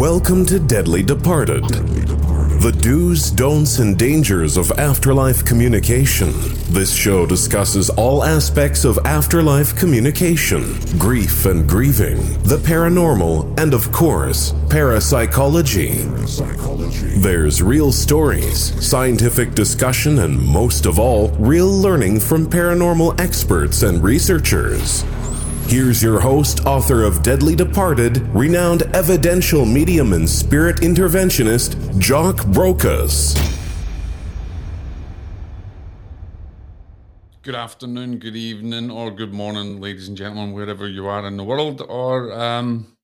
Welcome to Deadly Departed. The do's, don'ts, and dangers of afterlife communication. This show discusses all aspects of afterlife communication, grief and grieving, the paranormal, and of course, parapsychology. There's real stories, scientific discussion, and most of all, real learning from paranormal experts and researchers. Here's your host, author of Deadly Departed, renowned evidential medium and spirit interventionist, Jock Brocas. Good afternoon, good evening, or good morning, ladies and gentlemen, wherever you are in the world, or um,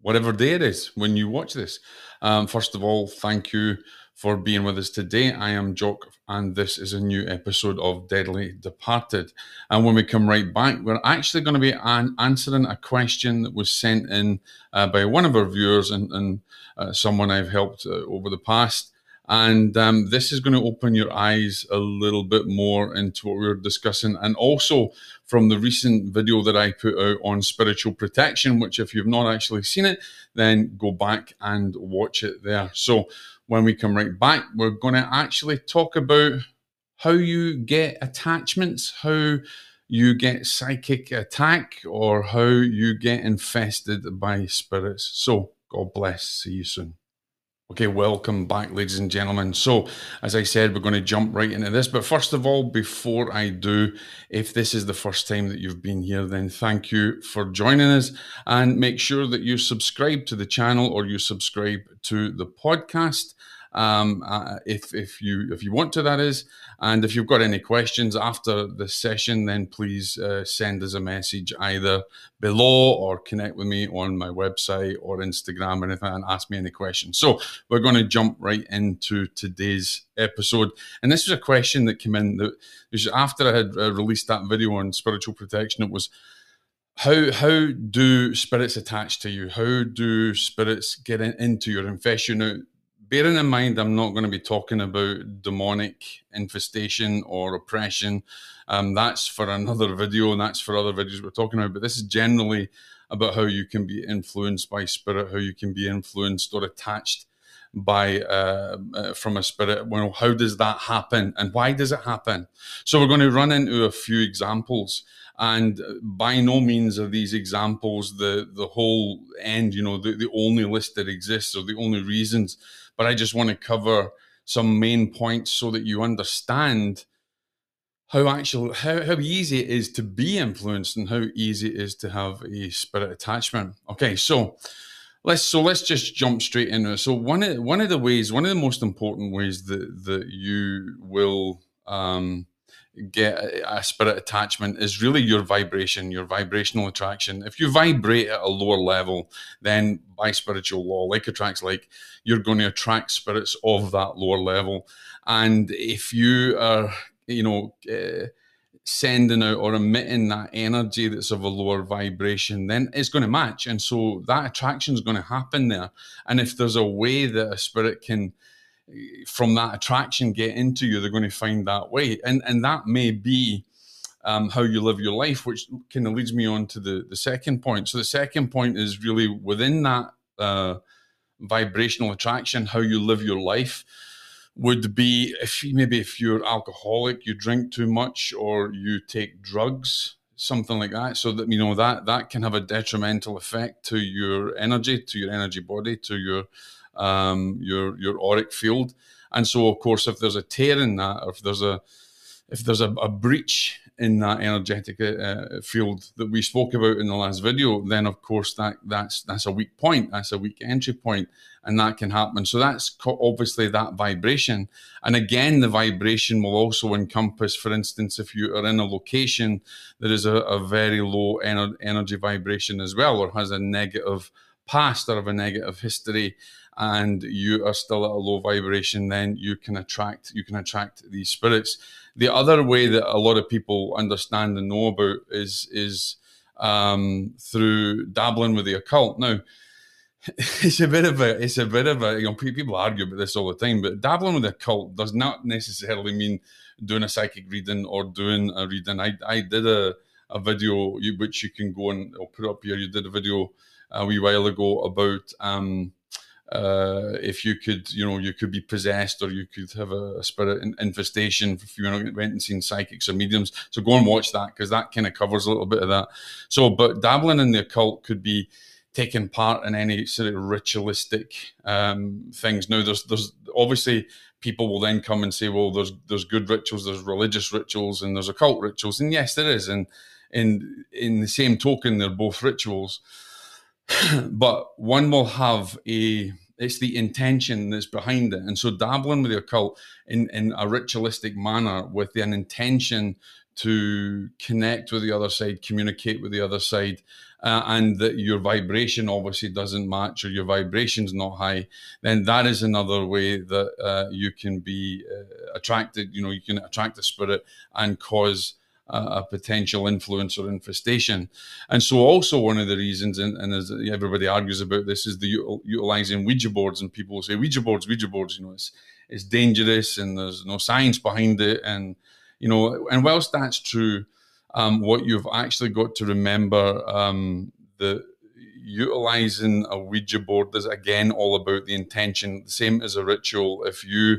whatever day it is when you watch this. Um, first of all, thank you for being with us today. I am Jock, and this is a new episode of Deadly Departed. And when we come right back, we're actually going to be an- answering a question that was sent in uh, by one of our viewers and, and uh, someone I've helped uh, over the past. And um, this is going to open your eyes a little bit more into what we are discussing. And also from the recent video that I put out on spiritual protection, which, if you've not actually seen it, then go back and watch it there. So, when we come right back, we're going to actually talk about how you get attachments, how you get psychic attack, or how you get infested by spirits. So, God bless. See you soon. Okay, welcome back, ladies and gentlemen. So, as I said, we're going to jump right into this. But first of all, before I do, if this is the first time that you've been here, then thank you for joining us. And make sure that you subscribe to the channel or you subscribe to the podcast um, uh, if if you if you want to, that is. And if you've got any questions after the session, then please uh, send us a message either below or connect with me on my website or Instagram or anything and ask me any questions. So we're going to jump right into today's episode. And this was a question that came in that was after I had uh, released that video on spiritual protection. It was how how do spirits attach to you? How do spirits get in, into your infest you? Now, bearing in mind, I'm not going to be talking about demonic infestation or oppression. Um, that's for another video, and that's for other videos we're talking about. But this is generally about how you can be influenced by spirit, how you can be influenced or attached by uh, uh, from a spirit. Well, how does that happen, and why does it happen? So we're going to run into a few examples. And by no means are these examples the the whole end, you know, the, the only list that exists or the only reasons but I just want to cover some main points so that you understand how actual how, how easy it is to be influenced and how easy it is to have a spirit attachment. Okay, so let's so let's just jump straight into it. So one of one of the ways, one of the most important ways that that you will um, get a, spirit attachment is really your vibration, your vibrational attraction. If you vibrate at a lower level, then by spiritual law, like attracts like, you're going to attract spirits of that lower level. And if you are, you know, uh, sending out or emitting that energy that's of a lower vibration, then it's going to match. And so that attraction is going to happen there. And if there's a way that a spirit can from that attraction get into you, they're going to find that way. And, and that may be um, how you live your life, which kind of leads me on to the, the second point. So the second point is really within that uh, vibrational attraction, how you live your life would be if maybe if you're alcoholic, you drink too much or you take drugs, something like that. So that you know that that can have a detrimental effect to your energy, to your energy body, to your um, your your auric field. And so, of course, if there's a tear in that, or if there's a if there's a, a breach in that energetic uh, field that we spoke about in the last video, then of course that that's that's a weak point. That's a weak entry point, and that can happen. So that's obviously that vibration. And again, the vibration will also encompass, for instance, if you are in a location that is a, a very low ener- energy vibration as well, or has a negative past or of a negative history and you are still at a low vibration, then you can attract you can attract these spirits. The other way that a lot of people understand and know about is is um, through dabbling with the occult. Now, it's a bit of a it's a bit of a you know people argue about this all the time, but dabbling with the occult does not necessarily mean doing a psychic reading or doing a reading. I I did a a video which you can go and I'll put up here. You did a video a wee while ago about um, uh, if you could, you know, you could be possessed or you could have a, a spirit infestation if you went and seen psychics or mediums. So go and watch that because that kind of covers a little bit of that. So, but dabbling in the occult could be taking part in any sort of ritualistic um, things. Now, there's there's obviously people will then come and say, well, there's there's good rituals, there's religious rituals, and there's occult rituals, and yes, there is, and in in the same token, they're both rituals, but one will have a it's the intention that's behind it. And so dabbling with the occult in, in a ritualistic manner with an intention to connect with the other side, communicate with the other side, uh, and that your vibration obviously doesn't match or your vibration's not high, then that is another way that uh, you can be uh, attracted. You know, you can attract the spirit and cause a potential influence or infestation. And so, also one of the reasons, and, and as everybody argues about this, is the utilizing Ouija boards. And people will say Ouija boards, Ouija boards, you know, it's it's dangerous and there's no science behind it. And you know, and whilst that's true, um, what you've actually got to remember um, the utilizing a Ouija board is again all about the intention, the same as a ritual. If you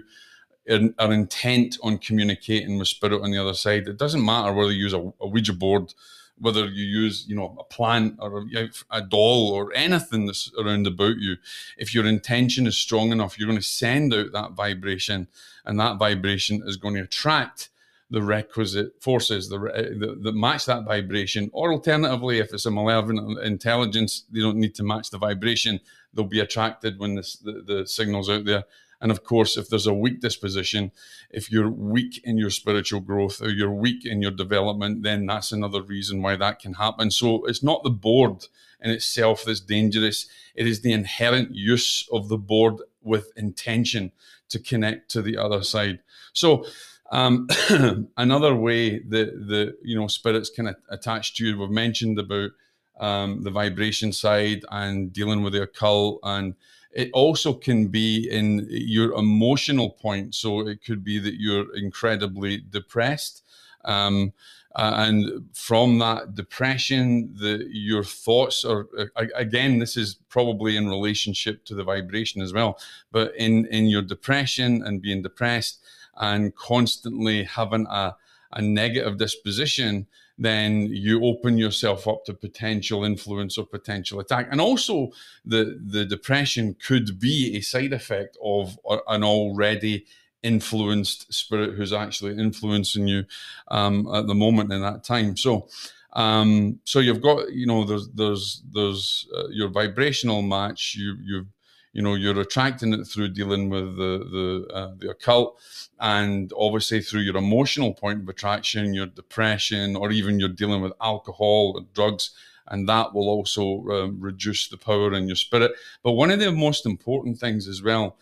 are intent on communicating with spirit on the other side. It doesn't matter whether you use a, a Ouija board, whether you use you know a plant or a, a, doll or anything that's around about you. If your intention is strong enough, you're going to send out that vibration, and that vibration is going to attract the requisite forces uh, that, that match that vibration. Or alternatively, if it's a malevolent intelligence, they don't need to match the vibration. They'll be attracted when the, the signal's out there and of course, if there's a weak disposition, if you're weak in your spiritual growth or you're weak in your development, then that's another reason why that can happen. So it's not the board in itself that's dangerous, it is the inherent use of the board with intention to connect to the other side. So, um, another way that the you know spirits can attach to you, we've mentioned about um, the vibration side and dealing with the occult and it also can be in your emotional point. So it could be that you're incredibly depressed. Um, and from that depression, the your thoughts are again. This is probably in relationship to the vibration as well. But in in your depression and being depressed and constantly having a a negative disposition, then you open yourself up to potential influence or potential attack. And also, the, the depression could be a side effect of an already influenced spirit who's actually influencing you um, at the moment in that time. So, um, so you've got, you know, there's there's there's uh, your vibrational match. You you've you know you're attracting it through dealing with the the uh, the occult and obviously through your emotional point of attraction your depression or even you're dealing with alcohol or drugs and that will also um, reduce the power in your spirit but one of the most important things as well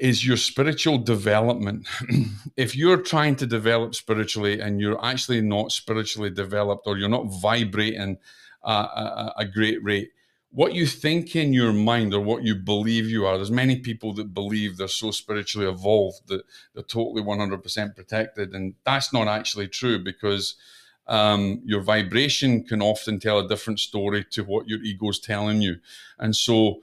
is your spiritual development. if you're trying to develop spiritually and you're actually not spiritually developed or you're not vibrating uh, a, a great rate, what you think in your mind or what you believe you are. There's many people that believe they're so spiritually evolved that they're totally 100% protected. And that's not actually true because um, your vibration can often tell a different story to what your ego's telling you. And so,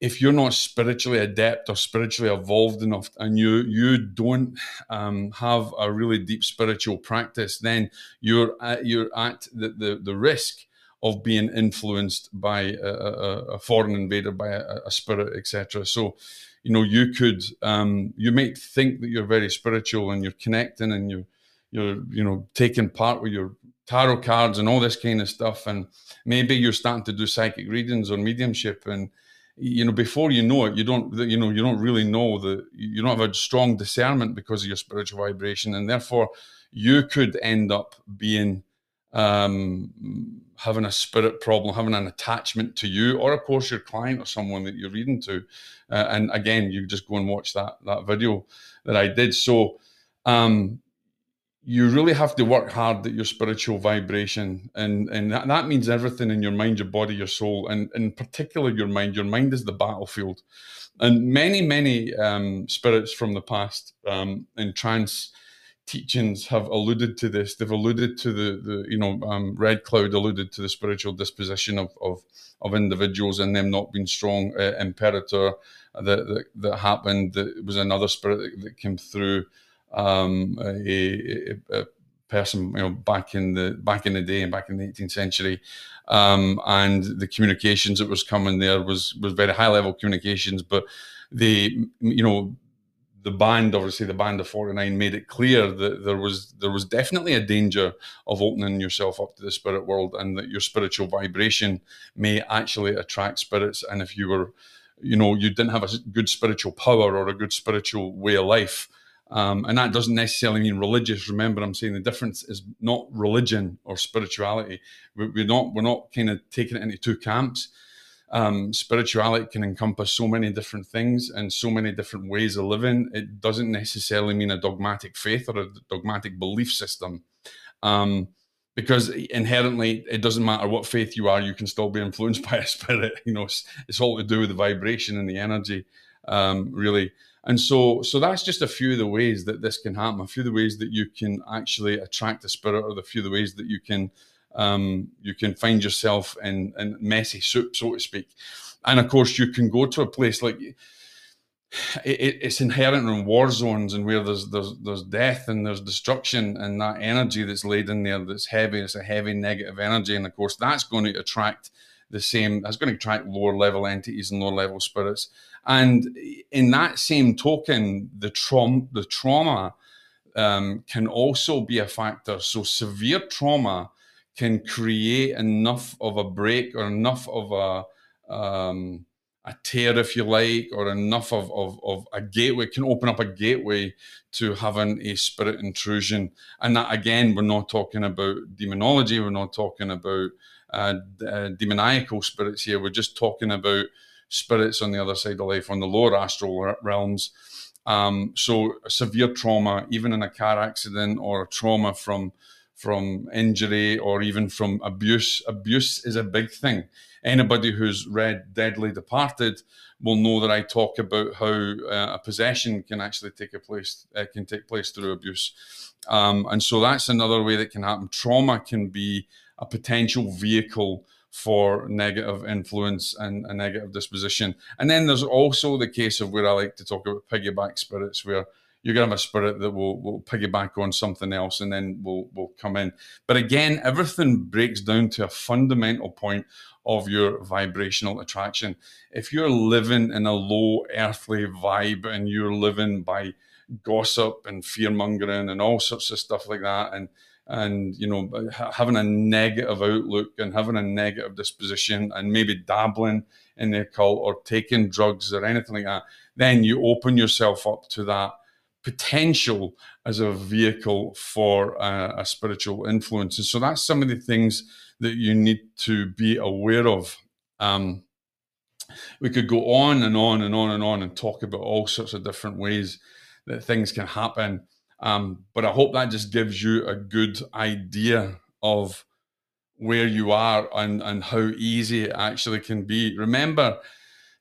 if you're not spiritually adept or spiritually evolved enough and you you don't um, have a really deep spiritual practice then you're at, you're at the, the, the risk of being influenced by a, a, a foreign invader, by a, a spirit, etc. So, you know, you could, um, you might think that you're very spiritual and you're connecting and you're, you're, you know, taking part with your tarot cards and all this kind of stuff, and maybe you're starting to do psychic readings or mediumship, and you know, before you know it, you don't, you know, you don't really know that you don't have a strong discernment because of your spiritual vibration, and therefore you could end up being um, having a spirit problem, having an attachment to you, or of course your client or someone that you're reading to. Uh, and again, you just go and watch that that video that I did. So um, you really have to work hard at your spiritual vibration, and and that, that means everything in your mind, your body, your soul, and in particular your mind. Your mind is the battlefield, and many many um, spirits from the past um, in trance teachings have alluded to this. They've alluded to the, the you know, um, Red Cloud alluded to the spiritual disposition of, of, of individuals and them not being strong. Uh, Imperator that, that, that happened. That was another spirit that, that came through. Um, a, a, a, person, you know, back in the back in the day and back in the 18th century, um, and the communications that was coming there was was very high level communications, but they, you know, the band, obviously the band of 49 made it clear that there was there was definitely a danger of opening yourself up to the spirit world and that your spiritual vibration may actually attract spirits. And if you were, you know, you didn't have a good spiritual power or a good spiritual way of life, um, and that doesn't necessarily mean religious. Remember, I'm saying the difference is not religion or spirituality. We're not we're not kind of taking it into two camps um, spirituality can encompass so many different things and so many different ways of living. It doesn't necessarily mean a dogmatic faith or a dogmatic belief system. Um, because inherently, it doesn't matter what faith you are, you can still be influenced by a spirit. You know, it's, it's all to do with the vibration and the energy, um, really. And so, so that's just a few of the ways that this can happen. A few of the ways that you can actually attract a spirit, or the few of the ways that you can um, you can find yourself in, in messy soup, so to speak. And of course, you can go to a place like it, it's inherent in war zones and where there's there's there's death and there's destruction and that energy that's laid in there that's heavy. It's a heavy negative energy, and of course, that's going to attract the same. That's going to attract lower level entities and lower level spirits. And in that same token, the trauma the trauma um, can also be a factor. So severe trauma can create enough of a break or enough of a um, a tear, if you like, or enough of, of, of a gateway can open up a gateway to having a spirit intrusion. And that again, we're not talking about demonology, we're not talking about uh, uh, demoniacal spirits here. We're just talking about spirits on the other side of life, on the lower astral realms. Um, so severe trauma, even in a car accident or a trauma from from injury or even from abuse. Abuse is a big thing. Anybody who's read Deadly Departed will know that I talk about how uh, a possession can actually take a place uh, can take place through abuse, um, and so that's another way that can happen. Trauma can be a potential vehicle for negative influence and a negative disposition. And then there's also the case of where I like to talk about piggyback spirits, where you're going to have a spirit that will, will piggyback on something else and then will, will come in. But again, everything breaks down to a fundamental point of your vibrational attraction. If you're living in a low earthly vibe and you're living by gossip and fear mongering and all sorts of stuff like that, and and you know having a negative outlook and having a negative disposition and maybe dabbling in the occult or taking drugs or anything like that, then you open yourself up to that potential as a vehicle for a spiritual influence. And so that's some of the things that you need to be aware of. Um, we could go on and on and on and on and talk about all sorts of different ways that things can happen. Um, but I hope that just gives you a good idea of where you are and, and how easy it actually can be. Remember,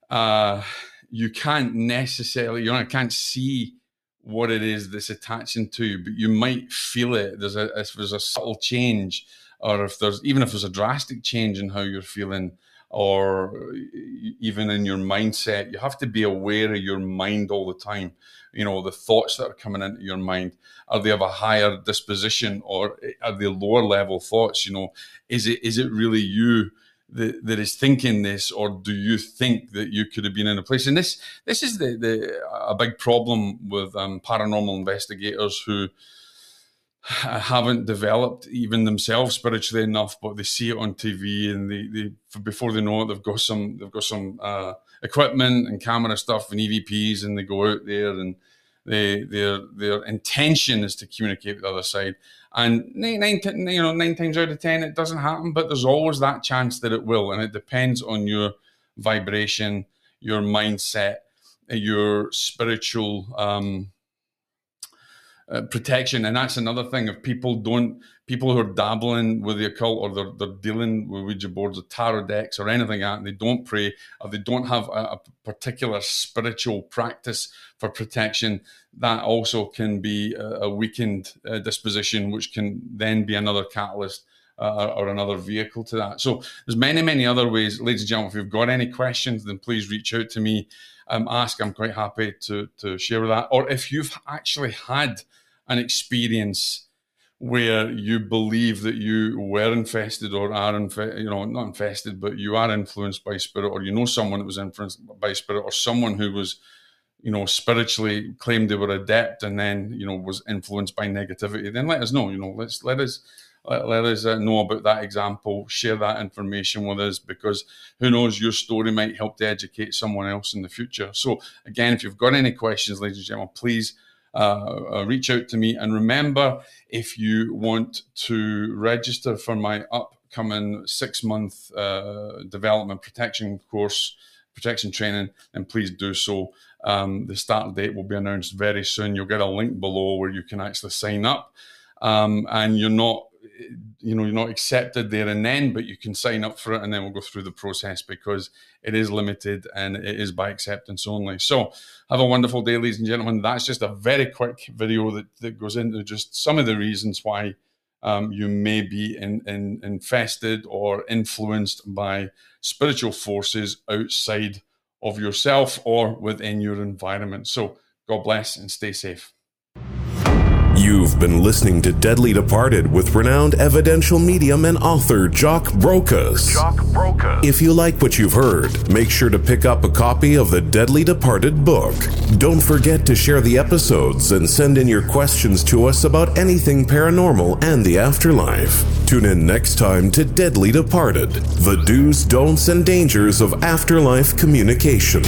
uh, you can't necessarily, you know, I can't see what it is that's attaching to you, but you might feel it. There's a if there's a subtle change, or if there's even if there's a drastic change in how you're feeling, or even in your mindset, you have to be aware of your mind all the time. You know the thoughts that are coming into your mind are they of a higher disposition or eh, are they lower level thoughts? You know, is it is it really you? That, that is thinking this, or do you think that you could have been in a place? And this this is the, the a big problem with um, paranormal investigators who haven't developed even themselves spiritually enough, but they see it on TV and they, they before they know it, they've got some they've got some uh, equipment and camera stuff and EVPs, and they go out there and they their their intention is to communicate with the other side. And nine, nine, you know, nine times out of ten, it doesn't happen, but there's always that chance that it will, and it depends on your vibration, your mindset, your spiritual um, uh, protection. And that's another thing. If people don't, people who are dabbling with the occult or they're, they're dealing with Ouija boards or tarot decks or anything like that, they don't pray or they don't have a, a particular spiritual practice for protection, that also can be a, a weakened uh, disposition, which can then be another catalyst. Uh, or another vehicle to that. So there's many, many other ways, ladies and gentlemen. If you've got any questions, then please reach out to me. Um, ask. I'm quite happy to to share that. Or if you've actually had an experience where you believe that you were infested or are infested, you know, not infested, but you are influenced by spirit, or you know someone that was influenced by spirit, or someone who was, you know, spiritually claimed they were adept and then, you know, was influenced by negativity, then let us know. You know, let's let us let, let us uh, know about that example, share that information with us because who knows, your story might help to educate someone else in the future. So, again, if you've got any questions, ladies and gentlemen, please uh, uh, reach out to me. And remember, if you want to register for my upcoming six month uh, development protection course, protection training, then please do so. Um, the start date will be announced very soon. You'll get a link below where you can actually sign up. Um, and you're not you know you're not accepted there and then but you can sign up for it and then we'll go through the process because it is limited and it is by acceptance only. So have a wonderful day ladies and gentlemen. That's just a very quick video that, that goes into just some of the reasons why um, you may be in, in, infested or influenced by spiritual forces outside of yourself or within your environment. So god bless and stay safe You've been listening to Deadly Departed with renowned evidential medium and author Jock Brocas. Jock Brocas. If you like what you've heard, make sure to pick up a copy of the Deadly Departed book. Don't forget to share the episodes and send in your questions to us about anything paranormal and the afterlife. Tune in next time to Deadly Departed, the do's, don'ts, and dangers of afterlife communication.